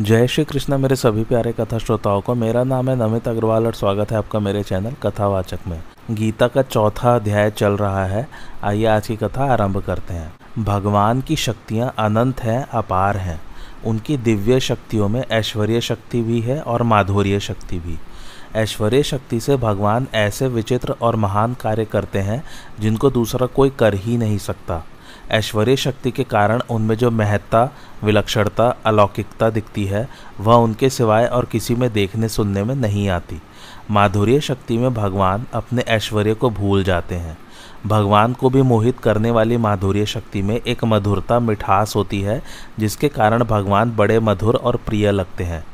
जय श्री कृष्ण, मेरे सभी प्यारे कथा श्रोताओं को मेरा नाम है नमित अग्रवाल और स्वागत है आपका मेरे चैनल कथावाचक में। गीता का चौथा अध्याय चल रहा है। आइए आज की कथा आरंभ करते हैं। भगवान की शक्तियाँ अनंत हैं, अपार हैं। उनकी दिव्य शक्तियों में ऐश्वर्य शक्ति भी है और माधुर्य शक्ति भी। ऐश्वर्य शक्ति से भगवान ऐसे विचित्र और महान कार्य करते हैं जिनको दूसरा कोई कर ही नहीं सकता। ऐश्वर्य शक्ति के कारण उनमें जो महत्ता, विलक्षणता, अलौकिकता दिखती है, वह उनके सिवाय और किसी में देखने सुनने में नहीं आती। माधुर्य शक्ति में भगवान अपने ऐश्वर्य को भूल जाते हैं। भगवान को भी मोहित करने वाली माधुर्य शक्ति में एक मधुरता मिठास होती है, जिसके कारण भगवान बड़े मधुर और प्रिय लगते हैं।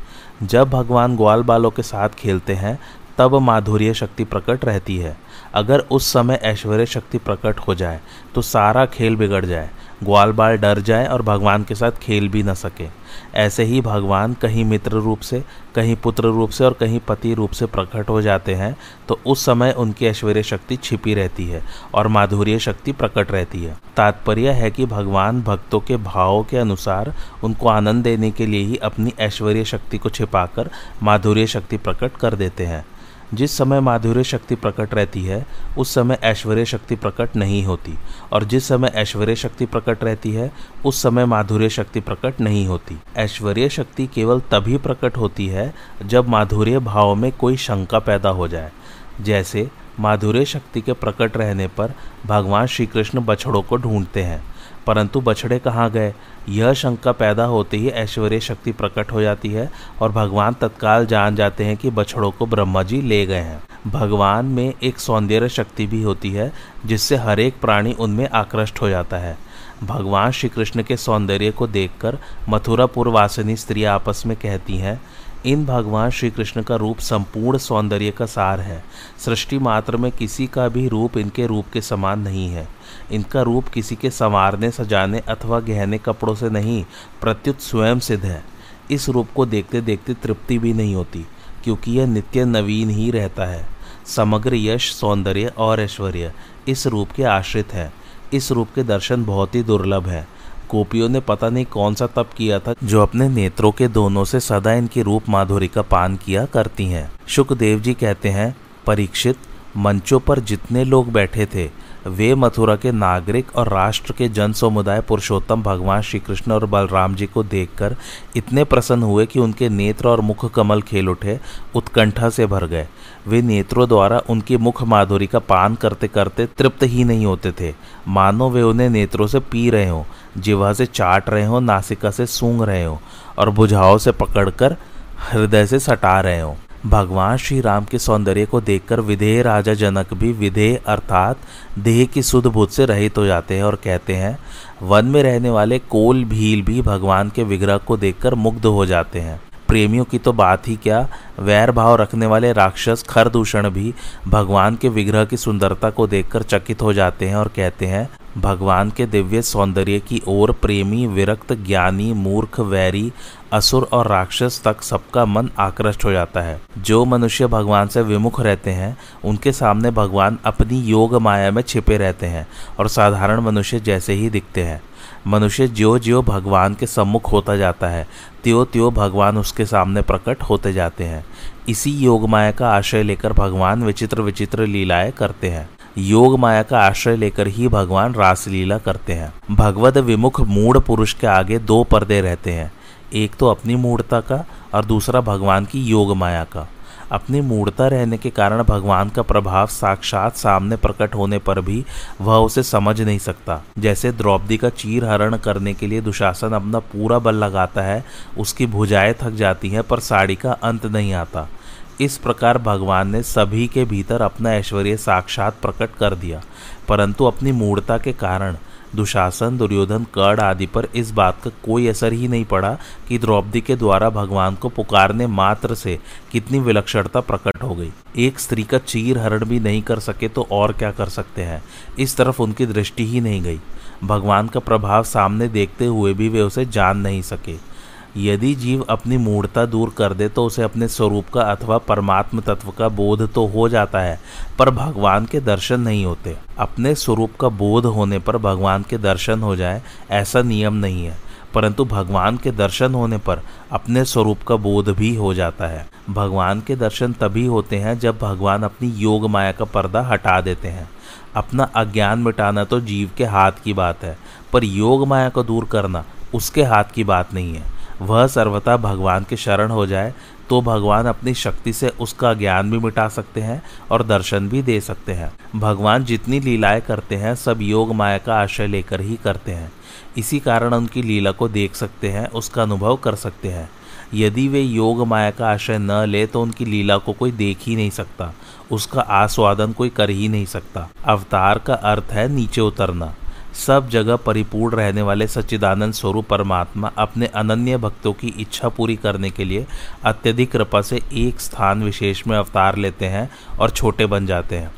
जब भगवान ग्वाल बालों के साथ खेलते हैं, तब माधुर्य शक्ति प्रकट रहती है। अगर उस समय ऐश्वर्य शक्ति प्रकट हो जाए तो सारा खेल बिगड़ जाए। ग्वाल बाल डर जाए और भगवान के साथ खेल भी न सके। ऐसे ही भगवान कहीं मित्र रूप से, कहीं पुत्र रूप से और कहीं पति रूप से प्रकट हो जाते हैं तो उस समय उनकी ऐश्वर्य शक्ति छिपी रहती है और माधुर्य शक्ति प्रकट रहती है। तात्पर्य है कि भगवान भक्तों के भावों के अनुसार उनको आनंद देने के लिए ही अपनी ऐश्वर्य शक्ति को छिपाकर माधुर्य शक्ति प्रकट कर देते हैं। जिस समय माधुर्य शक्ति प्रकट रहती है, उस समय ऐश्वर्य शक्ति प्रकट नहीं होती। और जिस समय ऐश्वर्य शक्ति प्रकट रहती है, उस समय माधुर्य शक्ति प्रकट नहीं होती। ऐश्वर्य शक्ति केवल तभी प्रकट होती है, जब माधुर्य भाव में कोई शंका पैदा हो जाए। जैसे, माधुर्य शक्ति के प्रकट रहने पर भगवान श्री कृष्ण बछड़ों को ढूंढते हैं। परंतु बछड़े कहाँ गए? यह शंका पैदा होते ही ऐश्वर्य शक्ति प्रकट हो जाती है और भगवान तत्काल जान जाते हैं कि बछड़ों को ब्रह्मा जी ले गए हैं। भगवान में एक सौंदर्य शक्ति भी होती है, जिससे हर एक प्राणी उनमें आकृष्ट हो जाता है। भगवान श्री कृष्ण के सौंदर्य को देखकर मथुरापुर वासिनी स्त्री आपस में कहती हैं, इन भगवान श्री कृष्ण का रूप संपूर्ण सौंदर्य का सार है। सृष्टि मात्र में किसी का भी रूप इनके रूप के समान नहीं है। इनका रूप किसी के संवारने, सजाने अथवा गहने कपड़ों से नहीं, प्रत्युत स्वयं सिद्ध है। इस रूप को देखते देखते तृप्ति भी नहीं होती, क्योंकि यह नित्य नवीन ही रहता है। समग्र यश, सौंदर्य और ऐश्वर्य इस रूप के आश्रित है। इस रूप के दर्शन बहुत ही दुर्लभ है। गोपियों ने पता नहीं कौन सा तप किया था, जो अपने नेत्रों के दोनों से सदा इनकी रूप माधुरी का पान किया करती हैं। सुखदेव जी कहते हैं, परीक्षित, मंचों पर जितने लोग बैठे थे वे मथुरा के नागरिक और राष्ट्र के जन समुदाय पुरुषोत्तम भगवान श्री कृष्ण और बलराम जी को देखकर इतने प्रसन्न हुए कि उनके नेत्र और मुख कमल खेल उठे, उत्कंठा से भर गए। वे नेत्रों द्वारा उनकी मुख माधुरी का पान करते करते तृप्त ही नहीं होते थे। मानो वे उन्हें नेत्रों से पी रहे हों जिवा से चाट रहे हों, नासिका से सूंघ रहे हों और बुझाओं से पकड़कर हृदय से सटा रहे हों। भगवान श्री राम के सौंदर्य को देखकर विधेय राजा जनक भी विधेय अर्थात देह की शुद्ध बुद्ध से रहित हो जाते हैं और कहते हैं, वन में रहने वाले कोल भील भी भगवान के विग्रह को देखकर मुग्ध हो जाते हैं। प्रेमियों की तो बात ही क्या, वैर भाव रखने वाले राक्षस खरदूषण भी भगवान के विग्रह की सुंदरता को देखकर चकित हो जाते हैं और कहते हैं, भगवान के दिव्य सौंदर्य की ओर प्रेमी, विरक्त, ज्ञानी, मूर्ख, वैरी असुर और राक्षस तक सबका मन आकृष्ट हो जाता है। जो मनुष्य भगवान से विमुख रहते हैं, उनके सामने भगवान अपनी योग माया में छिपे रहते हैं और साधारण मनुष्य जैसे ही दिखते हैं। मनुष्य ज्यो ज्यो भगवान के सम्मुख होता जाता है त्यो त्यो भगवान उसके सामने प्रकट होते जाते हैं। इसी योग माया का आश्रय लेकर भगवान विचित्र विचित्र लीलाएँ करते हैं। योग माया का आश्रय लेकर ही भगवान रासलीला करते हैं। भगवत विमुख मूढ़ पुरुष के आगे दो पर्दे रहते हैं। एक तो अपनी मूर्ता का और दूसरा भगवान की योग माया का। अपनी मूर्ता रहने के कारण भगवान का प्रभाव साक्षात सामने प्रकट होने पर भी वह उसे समझ नहीं सकता। जैसे द्रौपदी का चीर हरण करने के लिए दुशासन अपना पूरा बल लगाता है, उसकी भुजाएँ थक जाती हैं, पर साड़ी का अंत नहीं आता। इस प्रकार भगवान ने सभी के भीतर अपना ऐश्वर्य साक्षात प्रकट कर दिया। परंतु अपनी मूर्ता के कारण दुशासन, दुर्योधन, कर्ण आदि पर इस बात का कोई असर ही नहीं पड़ा कि द्रौपदी के द्वारा भगवान को पुकारने मात्र से कितनी विलक्षणता प्रकट हो गई। एक स्त्री का चीर हरण भी नहीं कर सके तो और क्या कर सकते हैं? इस तरफ़ उनकी दृष्टि ही नहीं गई। भगवान का प्रभाव सामने देखते हुए भी वे उसे जान नहीं सके। यदि जीव अपनी मूर्ता दूर कर दे तो उसे अपने स्वरूप का अथवा परमात्म तत्व का बोध तो हो जाता है, पर भगवान के दर्शन नहीं होते। अपने स्वरूप का बोध होने पर भगवान के दर्शन हो जाए, ऐसा नियम नहीं है। परंतु भगवान के दर्शन होने पर अपने स्वरूप का बोध भी हो जाता है। भगवान के दर्शन तभी होते हैं जब भगवान अपनी योग माया का पर्दा हटा देते हैं। अपना अज्ञान मिटाना तो जीव के हाथ की बात है, पर योग माया को दूर करना उसके हाथ की बात नहीं है। वह सर्वथा भगवान के शरण हो जाए तो भगवान अपनी शक्ति से उसका ज्ञान भी मिटा सकते हैं और दर्शन भी दे सकते हैं। भगवान जितनी लीलाएँ करते हैं, सब योग माया का आश्रय लेकर ही करते हैं। इसी कारण उनकी लीला को देख सकते हैं, उसका अनुभव कर सकते हैं। यदि वे योग माया का आश्रय न ले तो उनकी लीला को कोई देख ही नहीं सकता। उसका आस्वादन कोई कर ही नहीं सकता। अवतार का अर्थ है नीचे उतरना। सब जगह परिपूर्ण रहने वाले सच्चिदानंद स्वरूप परमात्मा अपने अनन्य भक्तों की इच्छा पूरी करने के लिए अत्यधिक कृपा से एक स्थान विशेष में अवतार लेते हैं और छोटे बन जाते हैं।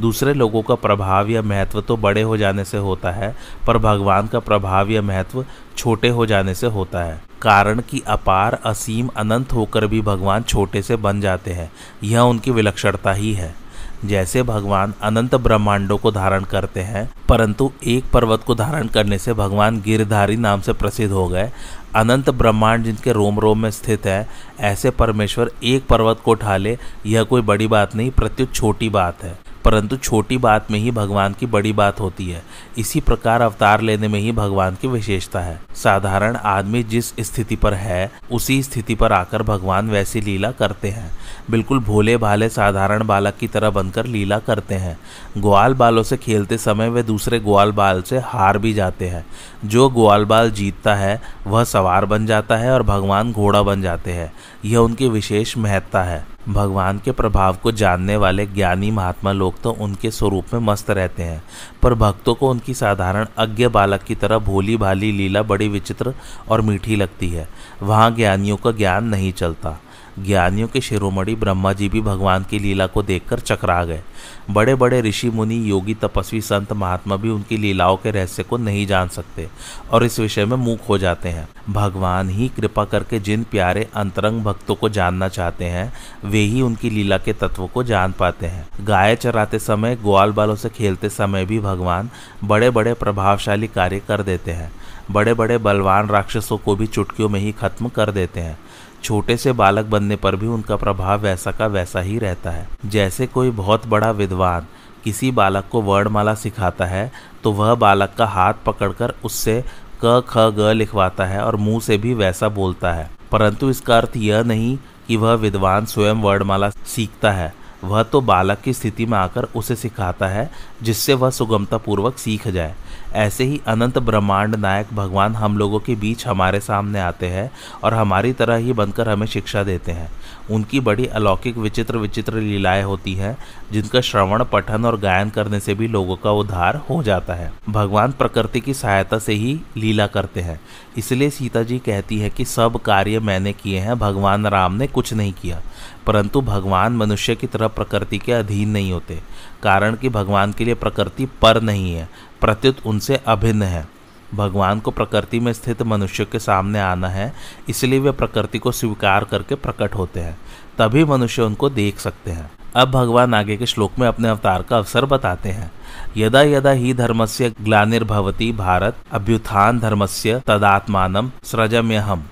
दूसरे लोगों का प्रभाव या महत्व तो बड़े हो जाने से होता है, पर भगवान का प्रभाव या महत्व छोटे हो जाने से होता है। कारण कि अपार असीम अनंत होकर भी भगवान छोटे से बन जाते हैं, यह उनकी विलक्षणता ही है। जैसे भगवान अनंत ब्रह्मांडों को धारण करते हैं, परंतु एक पर्वत को धारण करने से भगवान गिरधारी नाम से प्रसिद्ध हो गए। अनंत ब्रह्मांड जिनके रोम रोम में स्थित है, ऐसे परमेश्वर एक पर्वत को उठा ले यह कोई बड़ी बात नहीं, प्रत्युत छोटी बात है। परंतु छोटी बात में ही भगवान की बड़ी बात होती है। इसी प्रकार अवतार लेने में ही भगवान की विशेषता है। साधारण आदमी जिस स्थिति पर है, उसी स्थिति पर आकर भगवान वैसी लीला करते हैं। बिल्कुल भोले भाले साधारण बालक की तरह बनकर लीला करते हैं। ग्वाल बालों से खेलते समय वे दूसरे ग्वाल बाल से हार भी जाते हैं। जो ग्वाल बाल जीतता है, वह सवार बन जाता है और भगवान घोड़ा बन जाते हैं। यह उनकी विशेष महत्ता है। भगवान के प्रभाव को जानने वाले ज्ञानी महात्मा लोग तो उनके स्वरूप में मस्त रहते हैं, पर भक्तों को उनकी साधारण अज्ञ बालक की तरह भोली भाली लीला बड़ी विचित्र और मीठी लगती है। वहाँ ज्ञानियों का ज्ञान नहीं चलता। ज्ञानियों के शिरोमणि ब्रह्मा जी भी भगवान की लीला को देखकर चकरा गए। बड़े बड़े ऋषि मुनि, योगी, तपस्वी संत, महात्मा भी उनकी लीलाओं के रहस्य को नहीं जान सकते और इस विषय में मूक हो जाते हैं। भगवान ही कृपा करके जिन प्यारे अंतरंग भक्तों को जानना चाहते हैं, वे ही उनकी लीला के तत्व को जान पाते हैं। गाय चराते समय, ग्वाल बालों से खेलते समय भी भगवान बड़े बड़े प्रभावशाली कार्य कर देते हैं। बड़े बड़े बलवान राक्षसों को भी चुटकियों में ही खत्म कर देते हैं। छोटे से बालक बनने पर भी उनका प्रभाव वैसा का वैसा ही रहता है। जैसे कोई बहुत बड़ा विद्वान किसी बालक को वर्णमाला सिखाता है तो वह बालक का हाथ पकड़कर उससे क, ख, ग लिखवाता है और मुँह से भी वैसा बोलता है। परंतु इसका अर्थ यह नहीं कि वह विद्वान स्वयं वर्णमाला सीखता है। वह तो बालक की स्थिति में आकर उसे सिखाता है, जिससे वह सुगमता पूर्वक सीख जाए। ऐसे ही अनंत ब्रह्मांड नायक भगवान हम लोगों के बीच हमारे सामने आते हैं और हमारी तरह ही बनकर हमें शिक्षा देते हैं। उनकी बड़ी अलौकिक, विचित्र विचित्र लीलाएँ होती हैं, जिनका श्रवण, पठन और गायन करने से भी लोगों का उद्धार हो जाता है। भगवान प्रकृति की सहायता से ही लीला करते हैं। इसलिए सीता जी कहती है कि सब कार्य मैंने किए हैं, भगवान राम ने कुछ नहीं किया, परंतु भगवान मनुष्य की तरह प्रकृति के अधीन नहीं होते। कारण कि भगवान के लिए प्रकृति पर नहीं है, प्रत्युत उनसे अभिन्न है। भगवान को प्रकृति में स्थित मनुष्य के सामने आना है, इसलिए वे प्रकृति को स्वीकार करके प्रकट होते हैं। तभी मनुष्य उनको देख सकते हैं। अब भगवान आगे के श्लोक में अपने अवतार का अवसर बताते हैं। यदा यदा ही धर्मस्य ग्लानिर्भवती भारत, अभ्युत्थान धर्मस्य तदात्मान सृजम्यहम।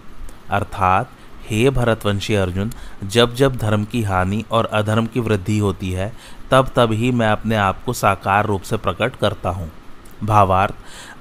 अर्थात, हे भरतवंशी अर्जुन, जब जब धर्म की हानि और अधर्म की वृद्धि होती है तब तब ही मैं अपने आप को साकार रूप से प्रकट करता हूँ। भावार्थ,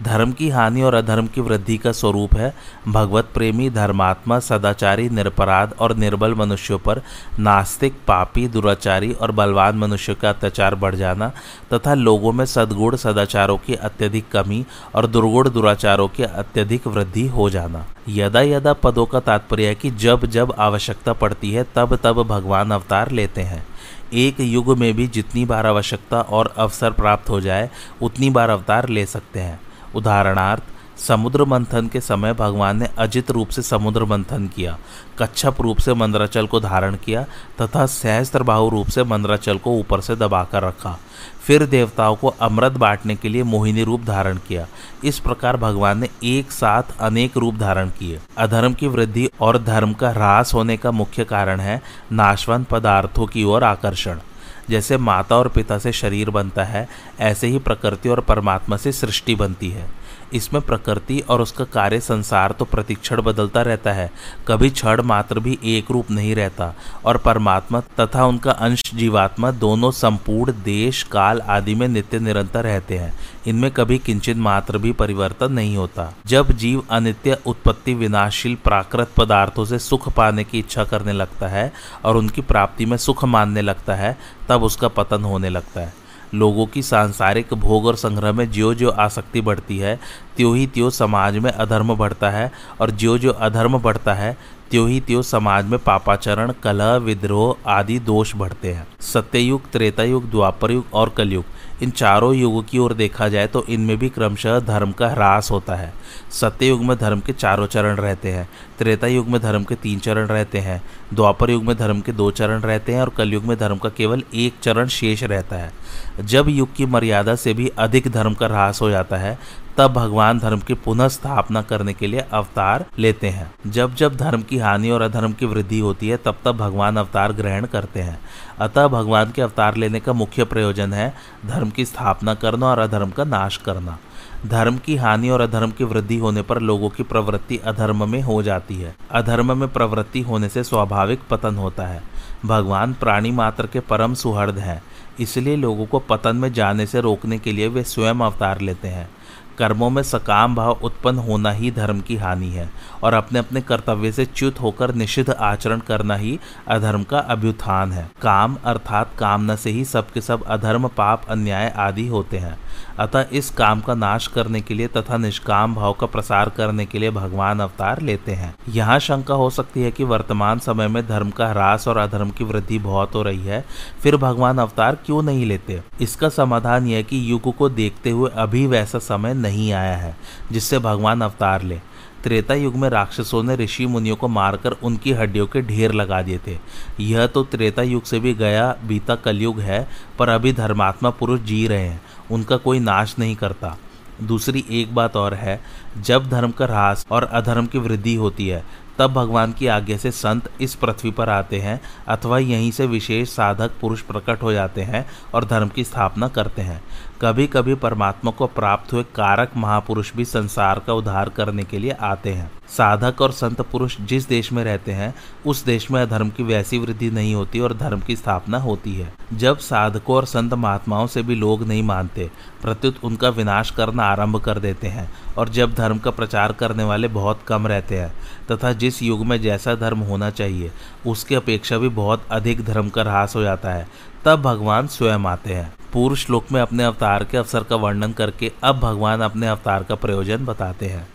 धर्म की हानि और अधर्म की वृद्धि का स्वरूप है। भगवत प्रेमी, धर्मात्मा, सदाचारी, निरपराध और निर्बल मनुष्यों पर नास्तिक, पापी, दुराचारी और बलवान मनुष्यों का अत्याचार बढ़ जाना तथा लोगों में सदगुण सदाचारों की अत्यधिक कमी और दुर्गुण दुराचारों की अत्यधिक वृद्धि हो जाना। यदा यदा पदों का तात्पर्य है कि जब जब आवश्यकता पड़ती है, तब तब भगवान अवतार लेते हैं। एक युग में भी जितनी बार आवश्यकता और अवसर प्राप्त हो जाए, उतनी बार अवतार ले सकते हैं। उदाहरणार्थ समुद्र मंथन के समय भगवान ने अजित रूप से समुद्र मंथन किया, कच्छप रूप से मंद्राचल को धारण किया तथा सहस्त्र बाहु रूप से मंद्राचल को ऊपर से दबाकर रखा। फिर देवताओं को अमृत बांटने के लिए मोहिनी रूप धारण किया। इस प्रकार भगवान ने एक साथ अनेक रूप धारण किए। अधर्म की वृद्धि और धर्म का ह्रास होने का मुख्य कारण है नाशवंत पदार्थों की ओर आकर्षण। जैसे माता और पिता से शरीर बनता है, ऐसे ही प्रकृति और परमात्मा से सृष्टि बनती है। इसमें प्रकृति और उसका कार्य संसार तो प्रतिक्षण बदलता रहता है। कभी क्षण मात्र भी एक रूप नहीं रहता। और परमात्मा तथा उनका अंश जीवात्मा दोनों संपूर्ण देश, काल आदि में नित्य निरंतर रहते हैं। इनमें कभी किंचित मात्र भी परिवर्तन नहीं होता। जब जीव अनित्य, उत्पत्ति विनाशील, प्राकृत पदार्थों से सुख पाने की इच्छा करने लगता है और उनकी प्राप्ति में सुख मानने लगता है, तब उसका पतन होने लगता है। लोगों की सांसारिक भोग और संग्रह में ज्यो ज्यो आसक्ति बढ़ती है त्यों ही त्यों समाज में अधर्म बढ़ता है और ज्यो ज्यो अधर्म बढ़ता है त्यों ही त्यों समाज में पापाचरण, कलह, विद्रोह आदि दोष बढ़ते हैं। सत्ययुग, त्रेतायुग द्वापर युग और कलयुग। इन चारों युगों की ओर देखा जाए तो इनमें भी क्रमशः धर्म का ह्रास होता है। सत्य युग में धर्म के चारों चरण रहते हैं, त्रेता युग में धर्म के तीन चरण रहते हैं, द्वापर युग में धर्म के दो चरण रहते हैं और कलयुग में धर्म का केवल एक चरण शेष रहता है। जब युग की मर्यादा से भी अधिक धर्म का ह्रास हो जाता है, तब भगवान धर्म की पुनः स्थापना करने के लिए अवतार लेते हैं। जब जब धर्म की हानि और अधर्म की वृद्धि होती है, तब तब भगवान अवतार ग्रहण करते हैं। अतः भगवान के अवतार लेने का मुख्य प्रयोजन है धर्म की स्थापना करना और अधर्म का नाश करना। धर्म की हानि और अधर्म की वृद्धि होने पर लोगों की प्रवृत्ति अधर्म में हो जाती है। अधर्म में प्रवृत्ति होने से स्वाभाविक पतन होता है। भगवान प्राणी मात्र के परम सुहृद हैं, इसलिए लोगों को पतन में जाने से रोकने के लिए वे स्वयं अवतार लेते हैं। कर्मों में सकाम भाव उत्पन्न होना ही धर्म की हानि है और अपने अपने कर्तव्य से च्युत होकर निषिद्ध आचरण करना ही अधर्म का अभ्युत्थान है। काम अर्थात कामना से ही सबके सब अधर्म, पाप, अन्याय आदि होते हैं। अतः इस काम का नाश करने के लिए तथा निष्काम भाव का प्रसार करने के लिए भगवान अवतार लेते हैं। यहाँ शंका हो सकती है कि वर्तमान समय में धर्म का ह्रास और अधर्म की वृद्धि बहुत हो रही है, फिर भगवान अवतार क्यों नहीं लेते? इसका समाधान यह कि युग को देखते हुए अभी वैसा समय नहीं आया है, जिससे भगवान अवतार ले। त्रेता युग में राक्षसों ने ऋषि मुनियों को मारकर उनकी हड्डियों के ढेर लगा दिए थे। यह तो त्रेता युग से भी गया, बीता कलयुग है, पर अभी धर्मात्मा पुरुष जी रहे हैं। उनका कोई नाश नहीं करता। दूसरी एक बात और है, जब धर्म का ह्रास और अधर्म की वृद्धि होती है, तब भगवान की आज्ञा से संत इस पृथ्वी पर आते हैं अथवा यहीं से विशेष साधक पुरुष प्रकट हो जाते हैं और धर्म की स्थापना करते हैं। कभी कभी परमात्मा को प्राप्त हुए कारक महापुरुष भी संसार का उद्धार करने के लिए आते हैं। साधक और संत पुरुष जिस देश में रहते हैं, उस देश में अधर्म की वैसी वृद्धि नहीं होती और धर्म की स्थापना होती है। जब साधकों और संत महात्माओं से भी लोग नहीं मानते, प्रत्युत उनका विनाश करना आरंभ कर देते हैं और जब धर्म का प्रचार करने वाले बहुत कम रहते हैं, तथा जिस युग में जैसा धर्म होना चाहिए, उसकी अपेक्षा भी बहुत अधिक धर्म का ह्रास हो जाता है, तब भगवान स्वयं आते हैं। पूर्व श्लोक में अपने अवतार के अवसर का वर्णन करके अब भगवान अपने अवतार का प्रयोजन बताते हैं।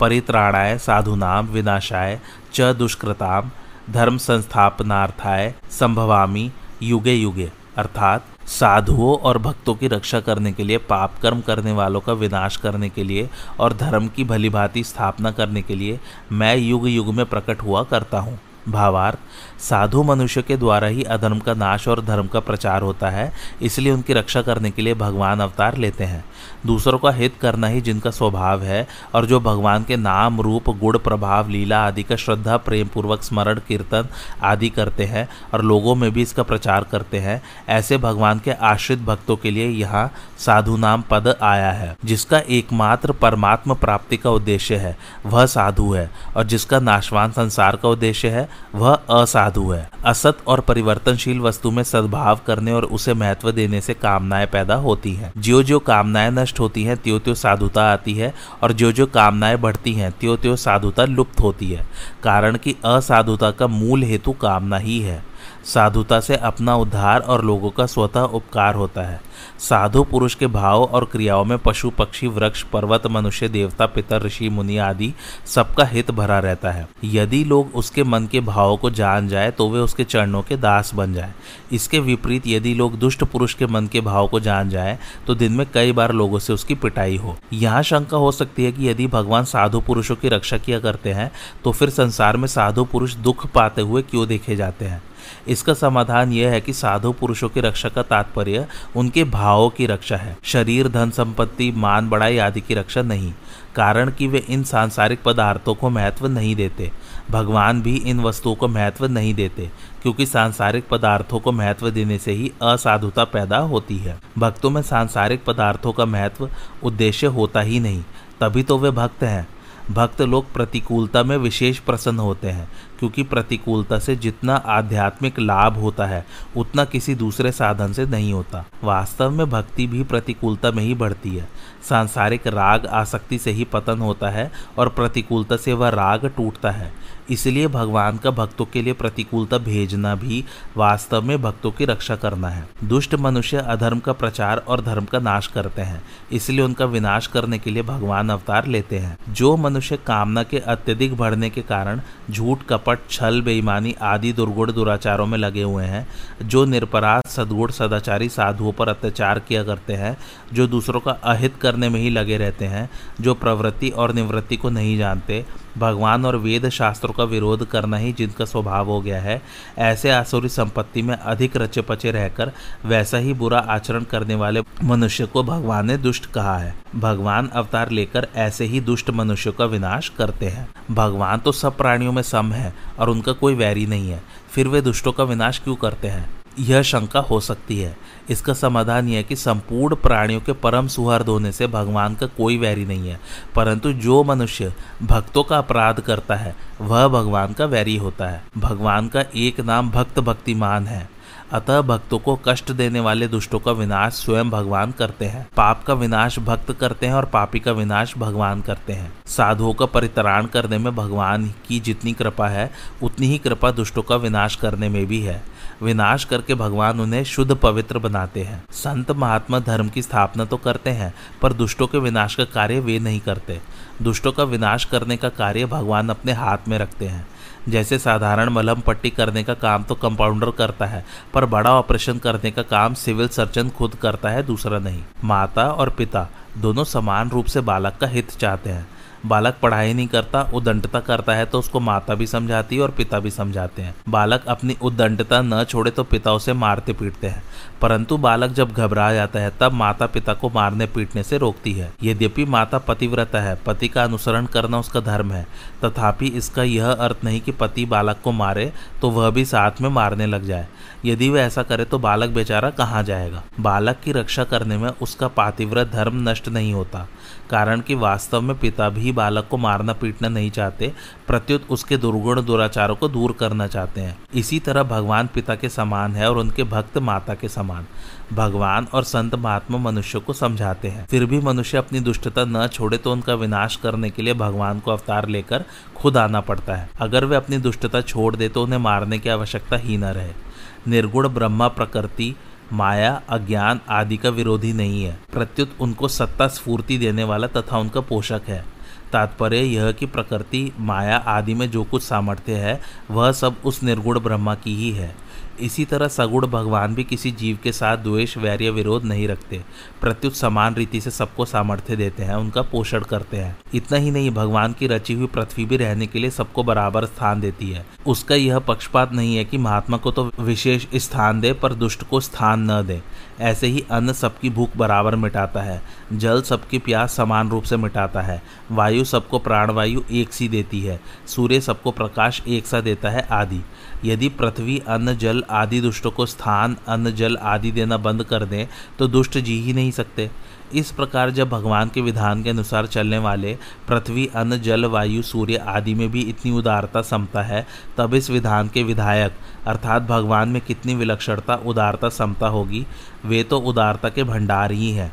परित्राणाय, साधुनाम, विनाशाय, च दुष्कृताम, धर्म संस्थापनार्थाय, संभवामी, युगे युगे। अर्थात साधुओं और भक्तों की रक्षा करने के लिए, पाप कर्म करने वालों का विनाश करने के लिए और धर्म की भलीभांति स्थापना करने के लिए मैं युग युग में प्रकट हुआ करता हूँ। भावार्थ, साधु मनुष्य के द्वारा ही अधर्म का नाश और धर्म का प्रचार होता है, इसलिए उनकी रक्षा करने के लिए भगवान अवतार लेते हैं। दूसरों का हित करना ही जिनका स्वभाव है, और जो भगवान के नाम, रूप, गुण, प्रभाव, लीला आदि का श्रद्धा प्रेम पूर्वक स्मरण, कीर्तन आदि करते हैं और लोगों में भी इसका प्रचार करते हैं, ऐसे भगवान के आश्रित भक्तों के लिए यहाँ साधु नाम पद आया है, जिसका एकमात्र परमात्म प्राप्ति का उद्देश्य है, वह साधु है, और जिसका नाशवान संसार का उद्देश्य है वह असाधु है। असत और परिवर्तनशील वस्तु में सद्भाव करने और उसे महत्व देने से कामनाएँ पैदा होती हैं। जो जो कामनाएँ नष्ट होती हैं त्यो त्यो साधुता आती है और जो जो कामनाएँ बढ़ती हैं त्यो त्यो साधुता लुप्त होती है। कारण कि असाधुता का मूल हेतु कामना ही है। साधुता से अपना उद्धार और लोगों का स्वतः उपकार होता है। साधु पुरुष के भाव और क्रियाओं में पशु, पक्षी, वृक्ष, पर्वत, मनुष्य, देवता, पितर, ऋषि, मुनि आदि सबका हित भरा रहता है। यदि लोग उसके मन के भावों को जान जाए तो वे उसके चरणों के दास बन जाए। इसके विपरीत यदि लोग दुष्ट पुरुष के मन के भाव को जान जाए तो दिन में कई बार लोगों से उसकी पिटाई हो। यहाँ शंका हो सकती है कि यदि भगवान साधु पुरुषों की रक्षा किया करते हैं तो फिर संसार में साधु पुरुष दुख पाते हुए क्यों देखे जाते हैं? इसका समाधान यह है कि साधु पुरुषों की रक्षा का तात्पर्य उनके भावों की रक्षा है। शरीर, धन संपत्ति, मान, बड़ाई आदि की रक्षा नहीं, कारण कि वे इन सांसारिक पदार्थों को महत्व नहीं देते। भगवान भी इन वस्तुओं को महत्व नहीं देते, क्योंकि सांसारिक पदार्थों को महत्व देने से ही असाधुता पैदा होती है। भक्तों में सांसारिक पदार्थों का महत्व उद्देश्य होता ही नहीं, तभी तो वे भक्त हैं। भक्त लोग प्रतिकूलता में विशेष प्रसन्न होते हैं, क्योंकि प्रतिकूलता से जितना आध्यात्मिक लाभ होता है, उतना किसी दूसरे साधन से नहीं होता। वास्तव में भक्ति भी प्रतिकूलता में ही बढ़ती है। सांसारिक राग आसक्ति से ही पतन होता है और प्रतिकूलता से वह राग टूटता है। इसलिए भगवान का भक्तों के लिए प्रतिकूलता भेजना भी वास्तव में भक्तों की रक्षा करना है। दुष्ट मनुष्य अधर्म का प्रचार और धर्म का नाश करते हैं, इसलिए उनका विनाश करने के लिए भगवान अवतार लेते हैं। जो मनुष्य कामना के अत्यधिक बढ़ने के कारण झूठ, कपट, छल, बेईमानी आदि दुर्गुण दुराचारों में लगे हुए हैं, जो निरपराध, सदगुण, सदाचारी साधुओं पर अत्याचार किया करते हैं, जो दूसरों का अहित करने में ही लगे रहते हैं, जो प्रवृत्ति और निवृत्ति को नहीं जानते भगवान और वेद शास्त्रों का विरोध करना ही जिनका स्वभाव हो गया है। ऐसे आसुरी संपत्ति में अधिक रचे पचे रहकर वैसा ही बुरा आचरण करने वाले मनुष्य को भगवान ने दुष्ट कहा है। भगवान अवतार लेकर ऐसे ही दुष्ट मनुष्यों का विनाश करते हैं। भगवान तो सब प्राणियों में सम है और उनका कोई वैरी नहीं है। फिर वे दुष्टों का विनाश क्यों करते हैं? यह शंका हो सकती है। इसका समाधान यह कि संपूर्ण प्राणियों के परम सुहर्द होने से भगवान का कोई वैरी नहीं है, परंतु जो मनुष्य भक्तों का अपराध करता है, वह भगवान का वैरी होता है। भगवान का एक नाम भक्त भक्तिमान है। अतः भक्तों को कष्ट देने वाले दुष्टों का विनाश स्वयं भगवान करते हैं। पाप का विनाश भक्त करते हैं और पापी का विनाश भगवान करते हैं। साधुओं का परित्राण करने में भगवान की जितनी कृपा है, उतनी ही कृपा दुष्टों का विनाश करने में भी है। विनाश करके भगवान उन्हें शुद्ध पवित्र बनाते हैं। संत महात्मा धर्म की स्थापना तो करते हैं, पर दुष्टों के विनाश का कार्य वे नहीं करते। दुष्टों का विनाश करने का कार्य भगवान अपने हाथ में रखते हैं। जैसे साधारण मलहम पट्टी करने का काम तो कंपाउंडर करता है, पर बड़ा ऑपरेशन करने का काम सिविल सर्जन खुद करता है, दूसरा नहीं। माता और पिता दोनों समान रूप से बालक का हित चाहते हैं। बालक पढ़ाई नहीं करता उदंडता करता है तो उसको माता भी समझाती है और पिता भी समझाते हैं। बालक अपनी उदंडता न छोड़े तो पिता उसे मारते पीटते हैं। परंतु बालक जब घबरा जाता है, तब माता पिता को मारने पीटने से रोकती है। यद्यपि माता पतिव्रता है, पति का अनुसरण करना उसका धर्म है, तथापि इसका यह अर्थ नहीं कि पति बालक को मारे तो वह भी साथ में मारने लग जाए। यदि वह ऐसा करे तो बालक बेचारा कहाँ जाएगा? बालक की रक्षा करने में उसका पातिव्रत धर्म नष्ट नहीं होता। कारण कि वास्तव में पिता भी बालक को मारना पीटना नहीं चाहते, प्रत्युत उसके दुर्गुण दुराचारों को दूर करना चाहते हैं। इसी तरह भगवान पिता के समान है और उनके भक्त माता के समान। भगवान और संत महात्मा मनुष्य को समझाते हैं। फिर भी मनुष्य अपनी दुष्टता न छोड़े तो उनका विनाश करने के लिए भगवान को अवतार लेकर खुद आना पड़ता है। अगर वे अपनी दुष्टता छोड़ दे तो उन्हें मारने की आवश्यकता ही न रहे। निर्गुण ब्रह्मा प्रकृति माया, अज्ञान आदि का विरोधी नहीं है। प्रत्युत उनको सत्ता, स्फूर्ति देने वाला तथा उनका पोषक है। तात्पर्य यह कि प्रकृति, माया आदि में जो कुछ सामर्थ्य है, वह सब उस निर्गुण ब्रह्मा की ही है। इसी तरह सगुण भगवान भी किसी जीव के साथ द्वेष, वैर्य, विरोध नहीं रखते। प्रत्युत समान रीति से सबको सामर्थ्य देते हैं, उनका पोषण करते हैं। इतना ही नहीं, भगवान की रची हुई पृथ्वी भी रहने के लिए सबको बराबर स्थान देती है। उसका यह पक्षपात नहीं है कि महात्मा को तो विशेष स्थान दे, पर दुष्ट को स्थान न दे। ऐसे ही अन्न सबकी भूख बराबर मिटाता है, जल सबकी प्यास समान रूप से मिटाता है। वायु सबको प्राणवायु एक सी देती है, सूर्य सबको प्रकाश एक सा देता है आदि। यदि पृथ्वी, अन्न, जल आदि दुष्टों को स्थान, अन्न, जल आदि देना बंद कर दें तो दुष्ट जी ही नहीं सकते। इस प्रकार जब भगवान के विधान के अनुसार चलने वाले पृथ्वी, अन्न, जल, वायु, सूर्य आदि में भी इतनी उदारता समता है, तब इस विधान के विधायक, अर्थात भगवान में कितनी विलक्षणता, उदारता समता होगी, वे तो उदारता के भंडार ही हैं।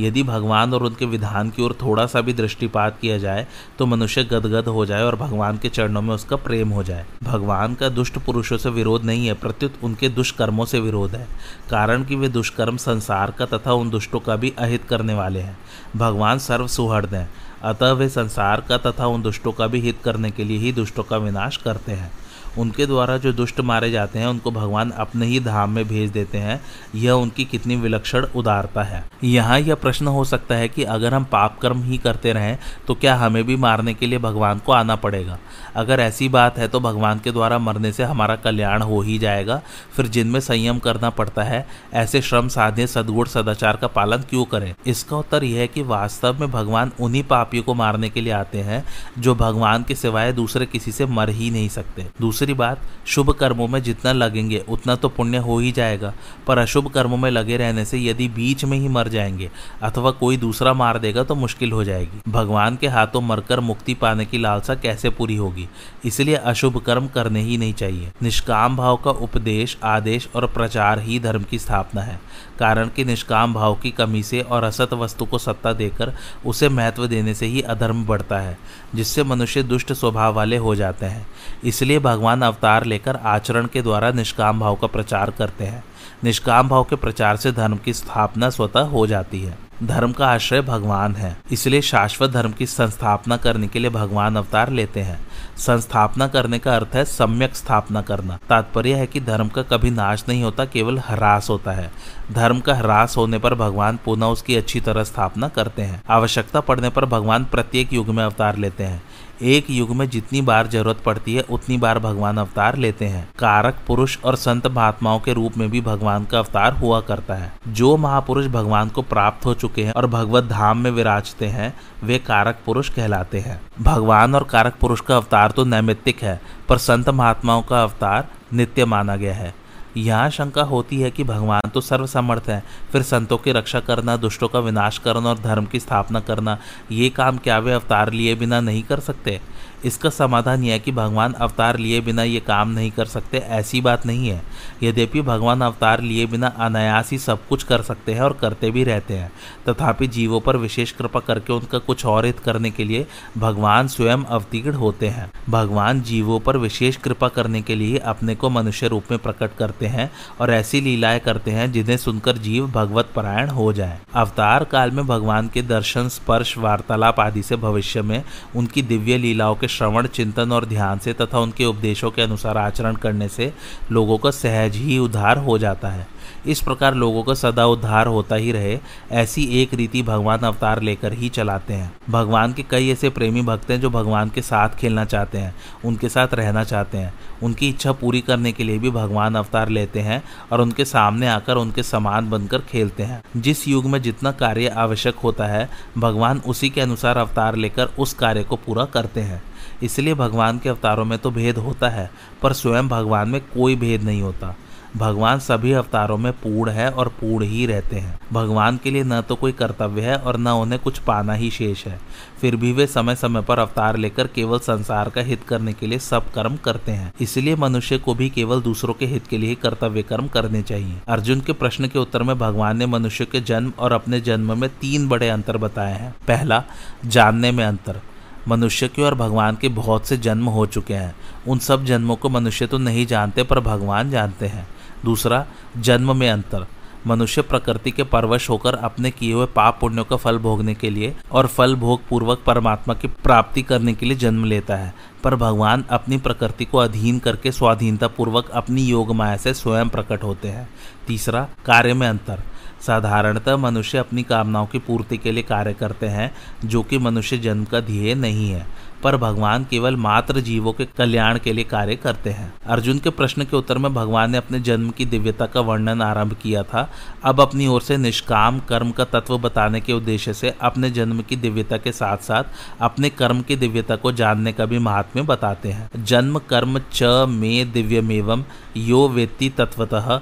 यदि भगवान और उनके विधान की ओर थोड़ा सा भी दृष्टिपात किया जाए तो मनुष्य गदगद हो जाए और भगवान के चरणों में उसका प्रेम हो जाए। भगवान का दुष्ट पुरुषों से विरोध नहीं है, प्रत्युत उनके दुष्कर्मों से विरोध है। कारण कि वे दुष्कर्म संसार का तथा उन दुष्टों का भी अहित करने वाले हैं। भगवान सर्व सुहृद हैं, अतः वे संसार का तथा उन दुष्टों का भी हित करने के लिए ही दुष्टों का विनाश करते हैं। उनके द्वारा जो दुष्ट मारे जाते हैं, उनको भगवान अपने ही धाम में भेज देते हैं। यह उनकी कितनी विलक्षण उदारता है। यहाँ यह प्रश्न हो सकता है कि अगर हम पाप कर्म ही करते रहें तो क्या हमें भी मारने के लिए भगवान को आना पड़ेगा? अगर ऐसी बात है तो भगवान के द्वारा मरने से हमारा कल्याण हो ही जाएगा। फिर जिनमें संयम करना पड़ता है, ऐसे श्रम साधे सदगुण सदाचार का पालन क्यों करें? इसका उत्तर यह है कि वास्तव में भगवान उन्हीं पापियों को मारने के लिए आते हैं, जो भगवान के सिवाय दूसरे किसी से मर ही नहीं सकते। दूसरी बात, शुभ कर्मों में जितना लगेंगे, उतना तो पुण्य हो ही जाएगा। पर अशुभ कर्मों में लगे रहने से यदि बीच में ही मर जाएँगे, अथवा कोई दूसरा मार देगा तो मुश्किल हो जाएगी। भगवान के हाथों मरकर मुक्ति पाने की लालसा कैसे पूरी होगी? इसलिए अशुभ कर्म करने ही नहीं चाहिए। निष्काम भाव का उपदेश, आदेश और प्रचार ही धर्म की स्थापना है। कारण कि निष्काम भाव की कमी से और असत वस्तु को सत्ता देकर उसे महत्व देने से ही अधर्म बढ़ता है, जिससे मनुष्य दुष्ट स्वभाव वाले हो जाते हैं। इसलिए भगवान अवतार लेकर आचरण के द्वारा निष्काम भाव का प्रचार करते हैं। निष्काम भाव के प्रचार से धर्म की स्थापना स्वतः हो जाती है। धर्म का आश्रय भगवान है। इसलिए शाश्वत धर्म की संस्थापना करने के लिए भगवान अवतार लेते हैं। संस्थापना करने का अर्थ है सम्यक स्थापना करना। तात्पर्य है कि धर्म का कभी नाश नहीं होता, केवल ह्रास होता है। धर्म का ह्रास होने पर भगवान पुनः उसकी अच्छी तरह स्थापना करते हैं। आवश्यकता पड़ने पर भगवान प्रत्येक युग में अवतार लेते हैं। एक युग में जितनी बार ज़रूरत पड़ती है, उतनी बार भगवान अवतार लेते हैं। कारक, पुरुष और संत महात्माओं के रूप में भी भगवान का अवतार हुआ करता है। जो महापुरुष भगवान को प्राप्त हो चुके हैं और भगवत धाम में विराजते हैं, वे कारक पुरुष कहलाते हैं। भगवान और कारक पुरुष का अवतार तो नैमित्तिक है, पर संत महात्माओं का अवतार नित्य माना गया है। यहाँ शंका होती है कि भगवान तो सर्वसमर्थ हैं, फिर संतों की रक्षा करना, दुष्टों का विनाश करना और धर्म की स्थापना करना, ये काम क्या वे अवतार लिए बिना नहीं कर सकते? इसका समाधान यह है कि भगवान अवतार लिए बिना ये काम नहीं कर सकते, ऐसी बात नहीं है। यद्यपि भगवान अवतार लिए बिना अनायास ही सब कुछ कर सकते हैं और करते भी रहते हैं, तथापि जीवों पर विशेष कृपा करके उनका कुछ और हित करने के लिए भगवान स्वयं अवतीर्ण होते हैं। भगवान जीवों पर विशेष कृपा करने के लिए अपने को मनुष्य रूप में प्रकट करते हैं और ऐसी लीलाएँ करते हैं जिन्हें सुनकर जीव भगवत परायण हो जाए। अवतार काल में भगवान के दर्शन, स्पर्श, वार्तालाप आदि से भविष्य में उनकी दिव्य लीलाओं के श्रवण, चिंतन और ध्यान से तथा उनके उपदेशों के अनुसार आचरण करने से लोगों का सहज ही उद्धार हो जाता है। इस प्रकार लोगों का सदा उद्धार होता ही रहे, ऐसी एक रीति भगवान अवतार लेकर ही चलाते हैं। भगवान के कई ऐसे प्रेमी भक्त हैं जो भगवान के साथ खेलना चाहते हैं, उनके साथ रहना चाहते हैं। उनकी इच्छा पूरी करने के लिए भी भगवान अवतार लेते हैं और उनके सामने आकर उनके समान बनकर खेलते हैं। जिस युग में जितना कार्य आवश्यक होता है, भगवान उसी के अनुसार अवतार लेकर उस कार्य को पूरा करते हैं। इसलिए भगवान के अवतारों में तो भेद होता है, पर स्वयं भगवान में कोई भेद नहीं होता। भगवान सभी अवतारों में पूर्ण है और पूर्ण ही रहते हैं। भगवान के लिए न तो कोई कर्तव्य है और न उन्हें कुछ पाना ही शेष है। फिर भी वे समय समय पर अवतार लेकर केवल संसार का हित करने के लिए सब कर्म करते हैं। इसलिए मनुष्य को भी केवल दूसरों के हित के लिए कर्तव्य कर्म करने चाहिए। अर्जुन के प्रश्न के उत्तर में भगवान ने मनुष्य के जन्म और अपने जन्म में तीन बड़े अंतर बताए हैं। पहला, जानने में अंतर। मनुष्य के और भगवान के बहुत से जन्म हो चुके हैं। उन सब जन्मों को मनुष्य तो नहीं जानते, पर भगवान जानते हैं। दूसरा, जन्म में अंतर। मनुष्य प्रकृति के परवश होकर अपने किए हुए पाप पुण्यों का फल भोगने के लिए और फल भोग पूर्वक परमात्मा की प्राप्ति करने के लिए जन्म लेता है। पर भगवान अपनी प्रकृति को अधीन करके स्वाधीनता पूर्वक अपनी योग माया से स्वयं प्रकट होते हैं। तीसरा, कार्य में अंतर। साधारणतः मनुष्य अपनी कामनाओं की पूर्ति के लिए कार्य करते हैं, जो कि मनुष्य जन्म का ध्येय नहीं है, पर भगवान केवल मात्र जीवों के कल्याण के लिए कार्य करते हैं। अर्जुन के प्रश्न के उत्तर में भगवान ने अपने जन्म की दिव्यता का वर्णन आरंभ किया था। अब अपनी ओर से निष्काम कर्म का तत्व बताने के उद्देश्य से अपने जन्म की दिव्यता के साथ साथ अपने कर्म की दिव्यता को जानने का भी महात्म्य बताते हैं। जन्म, कर्म, च, मे, दिव्यमेवम, यो, वेत्ति, तत्वतः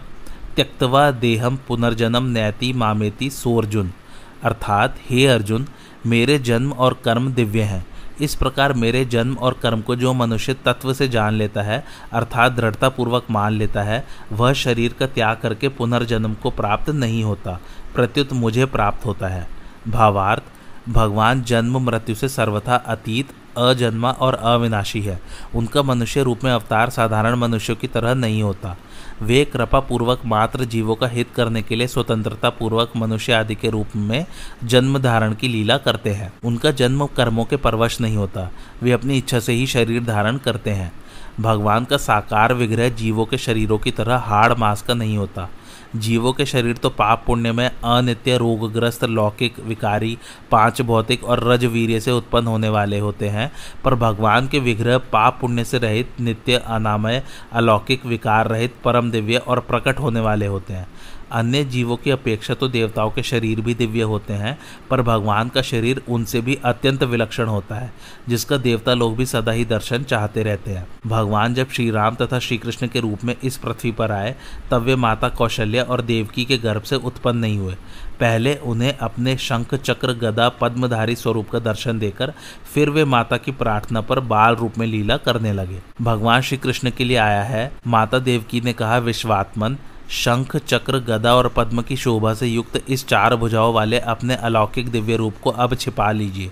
त्यक्तवा देहम पुनर्जन्म नैति मामेति सोर्जुन अर्थात, हे अर्जुन, मेरे जन्म और कर्म दिव्य हैं। इस प्रकार मेरे जन्म और कर्म को जो मनुष्य तत्व से जान लेता है, अर्थात दृढ़ता पूर्वक मान लेता है, वह शरीर का त्याग करके पुनर्जन्म को प्राप्त नहीं होता, प्रत्युत मुझे प्राप्त होता है। भावार्थ, भगवान जन्म मृत्यु से सर्वथा अतीत, अजन्मा और अविनाशी है। उनका मनुष्य रूप में अवतार साधारण मनुष्यों की तरह नहीं होता। वे कृपा पूर्वक मात्र जीवों का हित करने के लिए स्वतंत्रता पूर्वक मनुष्य आदि के रूप में जन्म धारण की लीला करते हैं। उनका जन्म कर्मों के परवश नहीं होता। वे अपनी इच्छा से ही शरीर धारण करते हैं। भगवान का साकार विग्रह जीवों के शरीरों की तरह हाड़ मास का नहीं होता। जीवों के शरीर तो पाप पुण्य में अनित्य, रोगग्रस्त, लौकिक, विकारी, पाँच भौतिक और रजवीर्य से उत्पन्न होने वाले होते हैं। पर भगवान के विग्रह पाप पुण्य से रहित, नित्य, अनामय, अलौकिक, विकार रहित, परम दिव्य और प्रकट होने वाले होते हैं। अन्य जीवों की अपेक्षा तो देवताओं के शरीर भी दिव्य होते हैं, पर भगवान का शरीर उनसे भी अत्यंत विलक्षण होता है, जिसका देवता लोग भी सदा ही दर्शन चाहते रहते हैं। भगवान जब श्री राम तथा श्री कृष्ण के रूप में इस पृथ्वी पर आए, तब वे माता कौशल्या और देवकी के गर्भ से उत्पन्न नहीं हुए। पहले उन्हें अपने शंख चक्र गदा पद्मधारी स्वरूप का दर्शन देकर, फिर वे माता की प्रार्थना पर बाल रूप में लीला करने लगे। भगवान श्री कृष्ण के लिए आया है, माता देवकी ने कहा, विश्वात्मन शंख, चक्र, गदा और पद्म की शोभा से युक्त इस चार भुजाओं वाले अपने अलौकिक दिव्य रूप को अब छिपा लीजिए।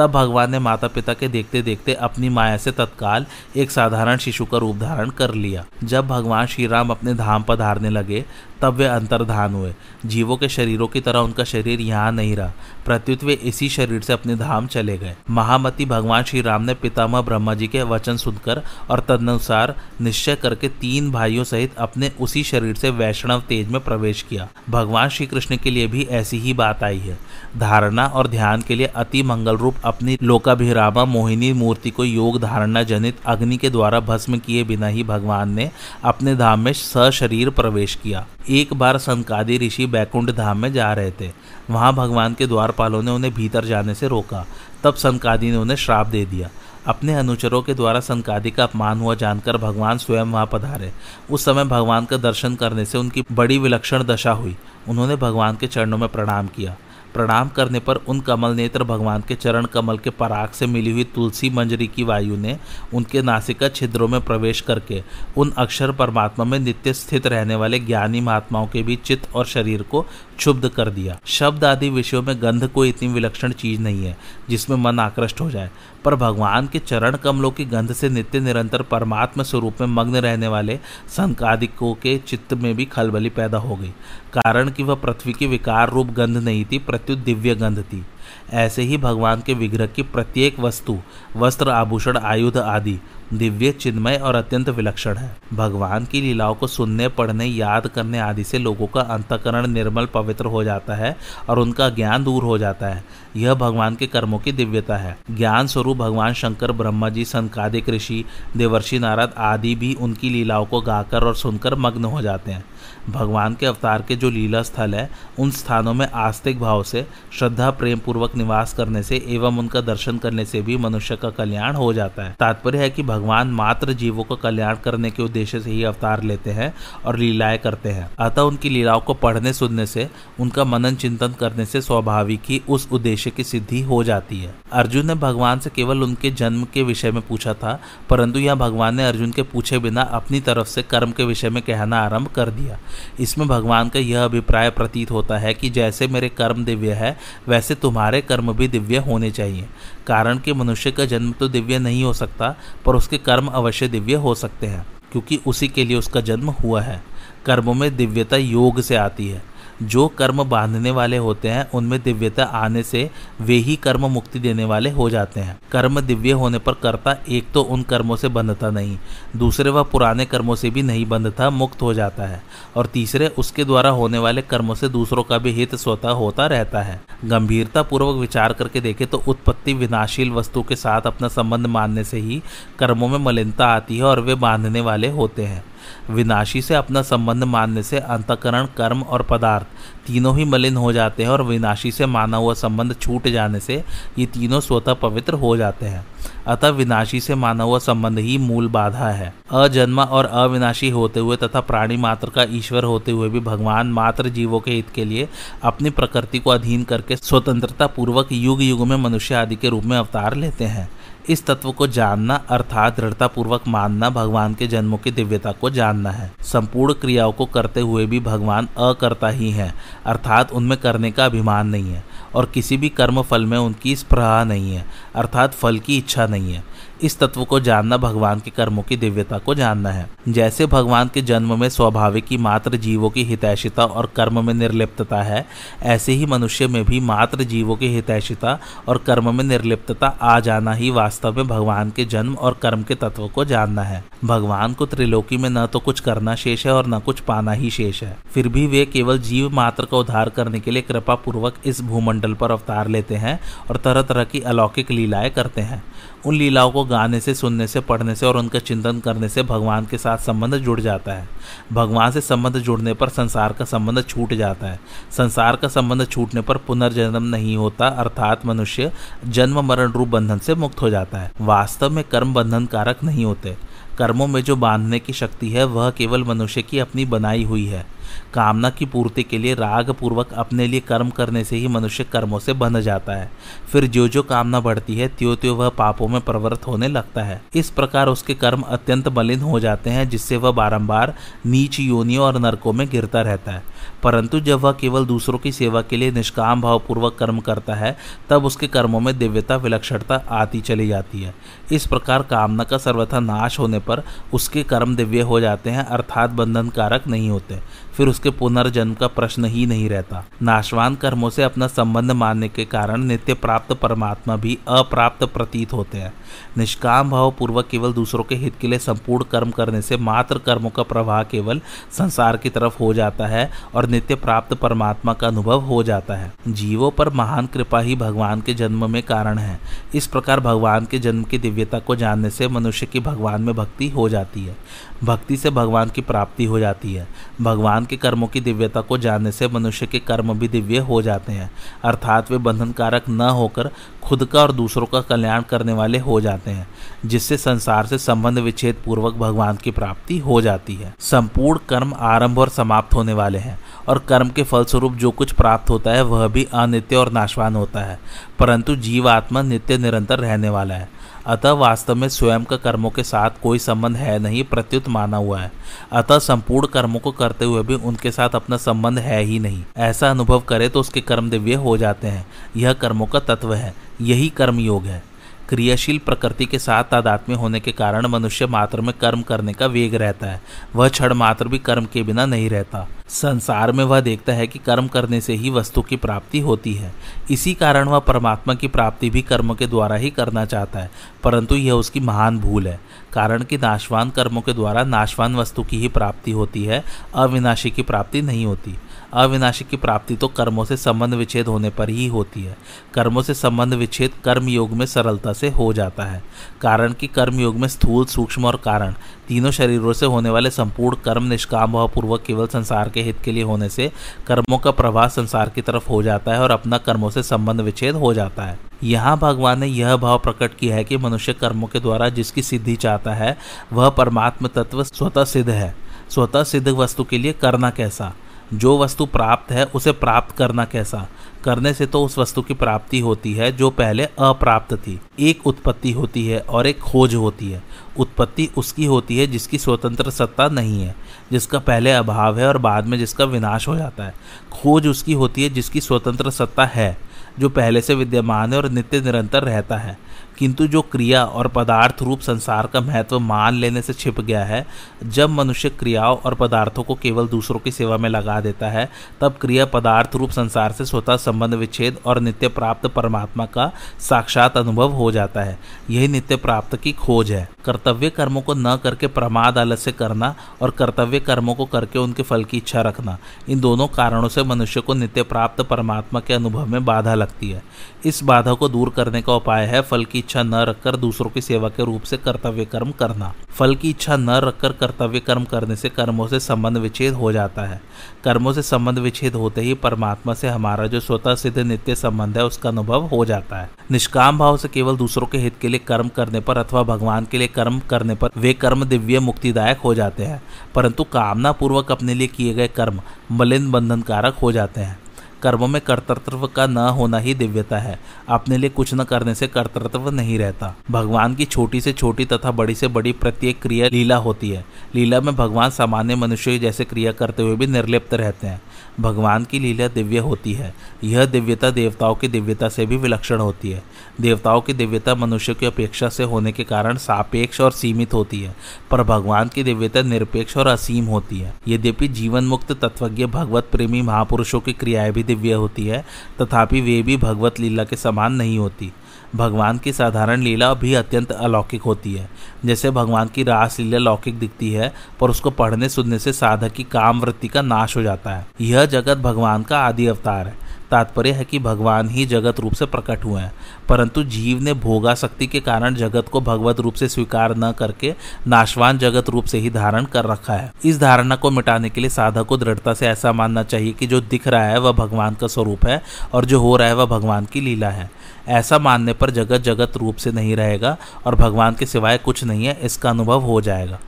तब भगवान ने माता पिता के देखते देखते अपनी माया से तत्काल एक साधारण शिशु का रूप धारण कर लिया। जब भगवान श्री राम अपने धाम पधारने लगे, तब वे अंतर्धान हुए। जीवों के शरीरों की तरह उनका शरीर यहाँ नहीं रहा। प्रत्युत वे इसी शरीर से अपने धाम चले गए। महामती भगवान श्री राम ने पितामह ब्रह्मा जी के वचन सुनकर और तदनुसार निश्चय करके तीन भाइयों सहित अपने उसी शरीर से वैष्णव तेज में प्रवेश किया। भगवान श्री कृष्ण के लिए भी ऐसी ही बात आई है। धारणा और ध्यान के लिए अति मंगल रूप अपनी लोकाभिरामा मोहिनी मूर्ति को योग धारणा जनित अग्नि के द्वारा भस्म किए बिना ही भगवान ने अपने धाम में सशरीर प्रवेश किया। एक बार संकादी ऋषि बैकुंठ धाम में जा रहे थे। वहाँ भगवान के द्वारपालों ने उन्हें भीतर जाने से रोका। तब संकादी ने उन्हें श्राप दे दिया। अपने अनुचरों के द्वारा संकादी का अपमान हुआ जानकर भगवान स्वयं वहाँ पधारे। उस समय भगवान का दर्शन करने से उनकी बड़ी विलक्षण दशा हुई। उन्होंने भगवान के चरणों में प्रणाम किया। प्रणाम करने पर उन कमल नेत्र भगवान के चरण कमल के पराग से मिली हुई तुलसी मंजरी की वायु ने उनके नासिका छिद्रों में प्रवेश करके उन अक्षर परमात्मा में नित्य स्थित रहने वाले ज्ञानी महात्माओं के भी चित्त और शरीर को क्षुब्ध कर दिया। शब्द आदि विषयों में गंध कोई इतनी विलक्षण चीज़ नहीं है, जिसमें मन आकृष्ट हो जाए। पर भगवान के चरण कमलों की गंध से नित्य निरंतर परमात्मा स्वरूप में मग्न रहने वाले संकादिकों के चित्त में भी खलबली पैदा हो गई। कारण कि वह पृथ्वी की विकार रूप गंध नहीं थी, प्रत्युत दिव्य गंध थी। ऐसे ही भगवान के विग्रह की प्रत्येक वस्तु, वस्त्र आभूषण, आयुध आदि, दिव्य, चिन्मय और अत्यंत विलक्षण है। भगवान की लीलाओं को सुनने, पढ़ने, याद करने आदि से लोगों का अंतकरण निर्मल, पवित्र हो जाता है और उनका ज्ञान दूर हो जाता है। यह भगवान के कर्मों की दिव्यता है। ज्ञान स्वरूप भगवान शंकर, ब्रह्मा जी, संकादिक ऋषि, देवर्षि नारद आदि भी उनकी लीलाओं को गाकर और सुनकर मग्न हो जाते हैं। भगवान के अवतार के जो लीला स्थल है, उन स्थानों में आस्तिक भाव से, श्रद्धा प्रेम पूर्वक निवास करने से एवं उनका दर्शन करने से भी मनुष्य का कल्याण हो जाता है। तात्पर्य है कि भगवान मात्र जीवों का कल्याण करने के उद्देश्य से ही अवतार लेते हैं और लीलाएँ करते हैं। अतः उनकी लीलाओं को पढ़ने, सुनने से, उनका मनन, चिंतन करने से स्वाभाविक ही उस उद्देश्य की सिद्धि हो जाती है। अर्जुन ने भगवान से केवल उनके जन्म के विषय में पूछा था, परंतु यह भगवान ने अर्जुन के पूछे बिना अपनी तरफ़ से कर्म के विषय में कहना आरंभ कर दिया। इसमें भगवान का यह अभिप्राय प्रतीत होता है कि जैसे मेरे कर्म दिव्य है, वैसे तुम्हारे कर्म भी दिव्य होने चाहिए। कारण कि मनुष्य का जन्म तो दिव्य नहीं हो सकता, पर उसके कर्म अवश्य दिव्य हो सकते हैं, क्योंकि उसी के लिए उसका जन्म हुआ है। कर्मों में दिव्यता योग से आती है। जो कर्म बांधने वाले होते हैं, उनमें दिव्यता आने से वे ही कर्म मुक्ति देने वाले हो जाते हैं। कर्म दिव्य होने पर कर्ता एक तो उन कर्मों से बंधता नहीं, दूसरे वह पुराने कर्मों से भी नहीं बंधता, मुक्त हो जाता है, और तीसरे उसके द्वारा होने वाले कर्मों से दूसरों का भी हित स्वतः होता रहता है। गंभीरता पूर्वक विचार करके देखे तो उत्पत्ति विनाशील वस्तु के साथ अपना संबंध मानने से ही कर्मों में मलिनता आती है और वे बांधने वाले होते हैं। विनाशी से अपना संबंध मानने से अंतकरण, कर्म और पदार्थ तीनों ही मलिन हो जाते हैं और विनाशी से माना हुआ संबंध छूट जाने से ये तीनों स्वतः पवित्र हो जाते हैं। अतः विनाशी से माना हुआ संबंध ही मूल बाधा है। अजन्मा और अविनाशी होते हुए तथा प्राणी मात्र का ईश्वर होते हुए भी भगवान मात्र जीवों के हित के लिए अपनी प्रकृति को अधीन करके स्वतंत्रता पूर्वक युग युग में मनुष्य आदि के रूप में अवतार लेते हैं। इस तत्व को जानना, अर्थात दृढ़ता पूर्वक मानना, भगवान के जन्मों की दिव्यता को जानना है। संपूर्ण क्रियाओं को करते हुए भी भगवान अकर्ता ही है, अर्थात उनमें करने का अभिमान नहीं है। और किसी भी कर्म फल में उनकी स्प्रहा नहीं है, अर्थात फल की इच्छा नहीं है। इस तत्व को जानना भगवान के कर्मों की दिव्यता को जानना है। जैसे भगवान के जन्म में स्वाभाविक ही मात्र जीवों की हितैषिता और कर्म में निर्लिप्तता है, ऐसे ही मनुष्य में भी मात्र जीवों की हितैषिता और कर्म में निर्लिप्तता आ जाना ही वास्तव में भगवान के जन्म और कर्म के तत्व को जानना है। भगवान को त्रिलोकी में न तो कुछ करना शेष है और न कुछ पाना ही शेष है। फिर भी वे केवल जीव मात्र का उद्धार करने के लिए कृपा पूर्वक इस भूमंडल पर अवतार लेते हैं और तरह तरह की अलौकिक लीलाएँ करते हैं। उन लीलाओं को गाने से, सुनने से, पढ़ने से और उनका चिंतन करने से भगवान के साथ संबंध जुड़ जाता है। भगवान से संबंध जुड़ने पर संसार का संबंध छूट जाता है। संसार का संबंध छूटने पर पुनर्जन्म नहीं होता, अर्थात मनुष्य जन्म, मरण, रूप, बंधन से मुक्त हो जाता है। वास्तव में कर्म बंधन कारक नहीं होते। कर्मों में जो बांधने की शक्ति है, वह केवल मनुष्य की अपनी बनाई हुई है। कामना की पूर्ति के लिए राग पूर्वक अपने लिए कर्म करने से ही मनुष्य कर्मों से बंध जाता है। फिर जो जो कामना बढ़ती है त्यो त्यो वह पापों में प्रवृत्त होने लगता है। इस प्रकार उसके कर्म अत्यंत मलिन हो जाते हैं, जिससे वह बारंबार नीच योनियों और नरकों में गिरता रहता है। परंतु जब वह केवल दूसरों की सेवा के लिए निष्काम भावपूर्वक कर्म करता है, तब उसके कर्मों में दिव्यता, विलक्षणता आती चली जाती है। इस प्रकार कामना का सर्वथा नाश होने पर उसके कर्म दिव्य हो जाते हैं, अर्थात बंधन कारक नहीं होते। फिर उसके पुनर्जन्म का प्रश्न ही नहीं रहता। नाशवान कर्मों से अपना संबंध मानने के कारण नित्य प्राप्त परमात्मा भी अप्राप्त प्रतीत होते हैं। निष्काम भाव पूर्वक केवल दूसरों के हित के लिए संपूर्ण कर्म करने से मात्र कर्मों का प्रवाह केवल संसार की तरफ़ हो जाता है और नित्य प्राप्त परमात्मा का अनुभव हो जाता है। जीवों पर महान कृपा ही भगवान के जन्म में कारण है। इस प्रकार भगवान के जन्म की दिव्यता को जानने से मनुष्य की भगवान में भक्ति हो जाती है। भक्ति से भगवान की प्राप्ति हो जाती है। भगवान के कर्मों की दिव्यता को जानने से मनुष्य के कर्म भी दिव्य हो जाते हैं। अर्थात वे बंधन कारक न होकर खुद का और दूसरों का कल्याण करने वाले हो जाते हैं, जिससे संसार से संबंध विच्छेद पूर्वक भगवान की प्राप्ति हो जाती है। संपूर्ण कर्म आरंभ और समाप्त होने वाले हैं, और कर्म के फलस्वरूप जो कुछ प्राप्त होता है, वह भी अनित्य और नाशवान होता है, परंतु जीवात्मा नित्य निरंतर रहने वाला है। अतः वास्तव में स्वयं का कर्मों के साथ कोई संबंध है नहीं, प्रत्युत माना हुआ है। अतः संपूर्ण कर्मों को करते हुए भी उनके साथ अपना संबंध है ही नहीं। ऐसा अनुभव करे तो उसके कर्म दिव्य हो जाते हैं। यह कर्मों का तत्व है। यही कर्म योग है। क्रियाशील प्रकृति के साथ तादात्म्य होने के कारण मनुष्य मात्र में कर्म करने का वेग रहता है। वह क्षण मात्र भी कर्म के बिना नहीं रहता। संसार में वह देखता है कि कर्म करने से ही वस्तु की प्राप्ति होती है। इसी कारण वह परमात्मा की प्राप्ति भी कर्म के द्वारा ही करना चाहता है, परंतु यह उसकी महान भूल है। कारण कि नाशवान कर्मों के द्वारा नाशवान वस्तु की ही प्राप्ति होती है, अविनाशी की प्राप्ति नहीं होती। अविनाशी की प्राप्ति तो कर्मों से संबंध विच्छेद होने पर ही होती है। कर्मों से संबंध विच्छेद कर्म योग में सरलता से हो जाता है। कारण कि कर्म योग में स्थूल, सूक्ष्म और कारण, तीनों शरीरों से होने वाले संपूर्ण कर्म निष्काम भाव पूर्वक केवल संसार के हित के लिए होने से कर्मों का प्रवाह संसार की तरफ़ हो जाता है और अपना कर्मों से संबंध विच्छेद हो जाता है। यहाँ भगवान ने यह भाव प्रकट किया है कि मनुष्य कर्मों के द्वारा जिसकी सिद्धि चाहता है, वह परमात्म तत्व स्वतः सिद्ध है। स्वतः सिद्ध वस्तु के लिए करना कैसा? जो वस्तु प्राप्त है, उसे प्राप्त करना कैसा? करने से तो उस वस्तु की प्राप्ति होती है, जो पहले अप्राप्त थी। एक उत्पत्ति होती है और एक खोज होती है। उत्पत्ति उसकी होती है जिसकी स्वतंत्र सत्ता नहीं है, जिसका पहले अभाव है और बाद में जिसका विनाश हो जाता है। खोज उसकी होती है जिसकी स्वतंत्र सत्ता है, जो पहले से विद्यमान है और नित्य निरंतर रहता है। किंतु जो क्रिया और पदार्थ रूप संसार का महत्व मान लेने से छिप गया है, जब मनुष्य क्रियाओं और पदार्थों को केवल दूसरों की सेवा में लगा देता है, तब क्रिया पदार्थ रूप संसार से स्वतः संबंध विच्छेद और नित्य प्राप्त परमात्मा का साक्षात अनुभव हो जाता है। यही नित्य प्राप्त की खोज है। कर्तव्य कर्मों को न करके प्रमाद आलस्य करना और कर्तव्य कर्मों को करके उनके फल की इच्छा रखना, इन दोनों कारणों से मनुष्य को नित्य प्राप्त परमात्मा के अनुभव में बाधा लगती है। इस बाधा को दूर करने का उपाय है फल की इच्छा न रखकर दूसरों की सेवा के रूप से कर्तव्य कर्म करना। फल की इच्छा न रखकर कर्तव्य कर्म करने से कर्मों से संबंध विच्छेद हो जाता है। कर्मों से संबंध विच्छेद होते ही परमात्मा से हमारा जो स्वतः सिद्ध नित्य संबंध है, उसका अनुभव हो जाता है। निष्काम भाव से केवल दूसरों के हित के लिए कर्म करने पर अथवा भगवान के लिए कर्म करने पर वे कर्म दिव्य मुक्तिदायक हो जाते हैं, परंतु कामना पूर्वक अपने लिए किए गए कर्म मलिन बंधन कारक हो जाते हैं। कर्मों में कर्तृत्व का न होना ही दिव्यता है। अपने लिए कुछ न करने से कर्तृत्व नहीं रहता। भगवान की छोटी से छोटी तथा बड़ी से बड़ी प्रत्येक क्रिया लीला होती है। लीला में भगवान सामान्य मनुष्य जैसे क्रिया करते हुए भी निर्लिप्त रहते हैं। भगवान की लीला दिव्य होती है। यह दिव्यता देवताओं की दिव्यता से भी विलक्षण होती है। देवताओं की दिव्यता मनुष्य की अपेक्षा से होने के कारण सापेक्ष और सीमित होती है, पर भगवान की दिव्यता निरपेक्ष और असीम होती है। यद्यपि जीवन मुक्त तत्वज्ञ भगवत प्रेमी महापुरुषों की क्रियाएँ भी दिव्य होती है, तथापि वे भी भगवत लीला के समान नहीं होती। भगवान की साधारण लीला भी अत्यंत अलौकिक होती है। जैसे भगवान की रास लीला लौकिक दिखती है, पर उसको पढ़ने सुनने से साधक की काम वृत्ति का नाश हो जाता है। यह जगत भगवान का आदि अवतार है। तात्पर्य है कि भगवान ही जगत रूप से प्रकट हुए हैं। परंतु जीव ने भोगा शक्ति के कारण जगत को भगवत रूप से स्वीकार न करके नाशवान जगत रूप से ही धारण कर रखा है। इस धारणा को मिटाने के लिए साधक को दृढ़ता से ऐसा मानना चाहिए कि जो दिख रहा है वह भगवान का स्वरूप है और जो हो रहा है वह भगवान की लीला है। ऐसा मानने पर जगत जगत रूप से नहीं रहेगा और भगवान के सिवाय कुछ नहीं है, इसका अनुभव हो जाएगा।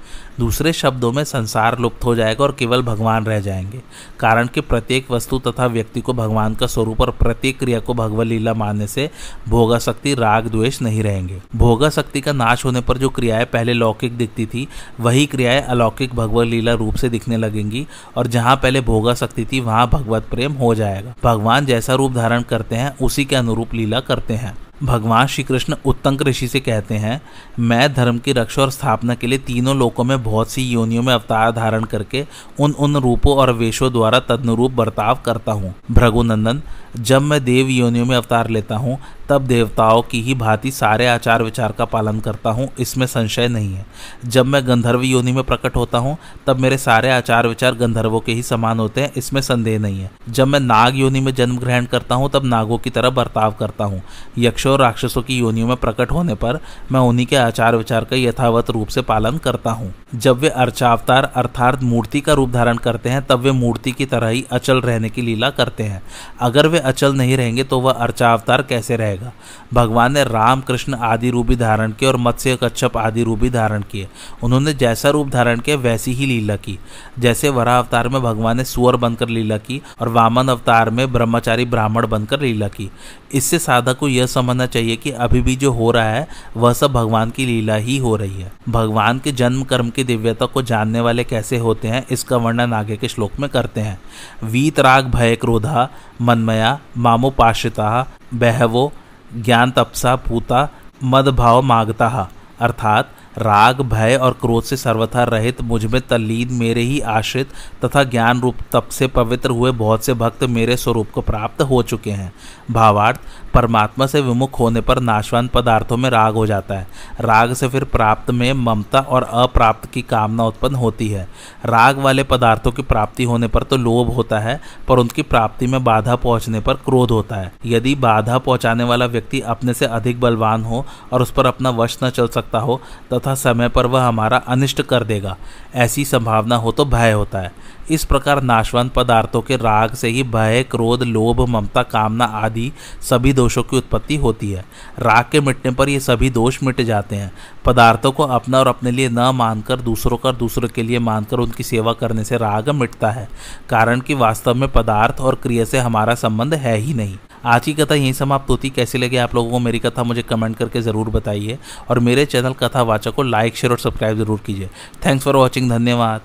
दूसरे शब्दों में संसार लुप्त हो जाएगा और केवल भगवान रह जाएँगे। कारण कि प्रत्येक वस्तु तथा व्यक्ति को भगवान का स्वरूप और प्रत्येक क्रिया को भगवत लीला मानने से भोगा शक्ति राग, द्वेष नहीं रहेंगे। भोगा शक्ति का नाश होने पर जो क्रियाएँ पहले लौकिक दिखती थी, वही क्रियाएँ अलौकिक भगवत लीला रूप से दिखने लगेंगी और जहाँ पहले भोगा शक्ति थी, वहाँ भगवत प्रेम हो जाएगा। भगवान जैसा रूप धारण करते हैं, उसी के अनुरूप लीला करते हैं। भगवान श्री कृष्ण उत्तंक ऋषि से कहते हैं, मैं धर्म की रक्षा और स्थापना के लिए तीनों लोकों में बहुत सी योनियों में अवतार धारण करके उन उन रूपों और वेशों द्वारा तदनुरूप बर्ताव करता हूँ। भृगुनंदन, जब मैं देव योनियों में अवतार लेता हूँ, तब देवताओं की ही भांति सारे आचार विचार का पालन करता हूँ, इसमें संशय नहीं है। जब मैं गंधर्व योनि में प्रकट होता हूँ, तब मेरे सारे आचार विचार गंधर्वों के ही समान होते हैं, इसमें संदेह नहीं है। जब मैं नाग योनि में जन्म ग्रहण करता हूँ, तब नागों की तरह बर्ताव करता हूँ। यक्षों और राक्षसों की योनियों में प्रकट होने पर मैं उन्हीं के आचार विचार का यथावत रूप से पालन करता हूँ। जब वे अर्चावतार अर्थात मूर्ति का रूप धारण करते हैं, तब वे मूर्ति की तरह ही अचल रहने की लीला करते हैं। अगर वे अचल नहीं रहेंगे तो वह अर्चावतार कैसे रहेगा? भगवान ने राम कृष्ण आदि रूपी धारण किए और मत्स्य कच्छप आदि रूप धारण किए। उन्होंने जैसा रूप धारण किया, वैसी ही लीला की। जैसे वरा अवतार में भगवान ने सुअर बनकर लीला की और वामन अवतार में ब्रह्मचारी ब्राह्मण बनकर लीला की। इससे साधक को यह समझना चाहिए कि अभी भी जो हो रहा है, वह सब भगवान की लीला ही हो रही है। भगवान के जन्म, कर्म की दिव्यता को जानने वाले कैसे होते हैं, इसका वर्णन आगे के श्लोक में करते हैं। वीत राग भय क्रोधा, मनमया मामोपाश्रिता बहवो, ज्ञान तपसा, पूता, मद भाव मागता। अर्थात, राग, भय और क्रोध से सर्वथा रहित, मुझमें तल्लीन, मेरे ही आश्रित तथा ज्ञान रूप, तप से पवित्र हुए बहुत से भक्त मेरे स्वरूप को प्राप्त हो चुके हैं। भावार्थ परमात्मा से विमुख होने पर नाशवान पदार्थों में राग हो जाता है। राग से फिर प्राप्त में ममता और अप्राप्त की कामना उत्पन्न होती है। राग वाले पदार्थों की प्राप्ति होने पर तो लोभ होता है, पर उनकी प्राप्ति में बाधा पहुँचने पर क्रोध होता है। यदि बाधा पहुँचाने वाला व्यक्ति अपने से अधिक बलवान हो और उस पर अपना वश न चल सकता हो, तथा समय पर वह हमारा अनिष्ट कर देगा। ऐसी संभावना हो तो भय होता है। इस प्रकार नाशवान पदार्थों के राग से ही भय, क्रोध, लोभ, ममता, कामना आदि सभी दोषों की उत्पत्ति होती है। राग के मिटने पर ये सभी दोष मिट जाते हैं। पदार्थों को अपना और अपने लिए न मानकर, दूसरों का दूसरों के लिए मानकर उनकी सेवा करने से राग मिटता है। कारण कि वास्तव में पदार्थ और क्रिया से हमारा संबंध है ही नहीं। आज की कथा यहीं समाप्त होती। कैसी लगी आप लोगों को मेरी कथा, मुझे कमेंट करके ज़रूर बताइए। और मेरे चैनल कथा वाचक को लाइक, शेयर और सब्सक्राइब ज़रूर कीजिए। थैंक्स फॉर वॉचिंग, धन्यवाद।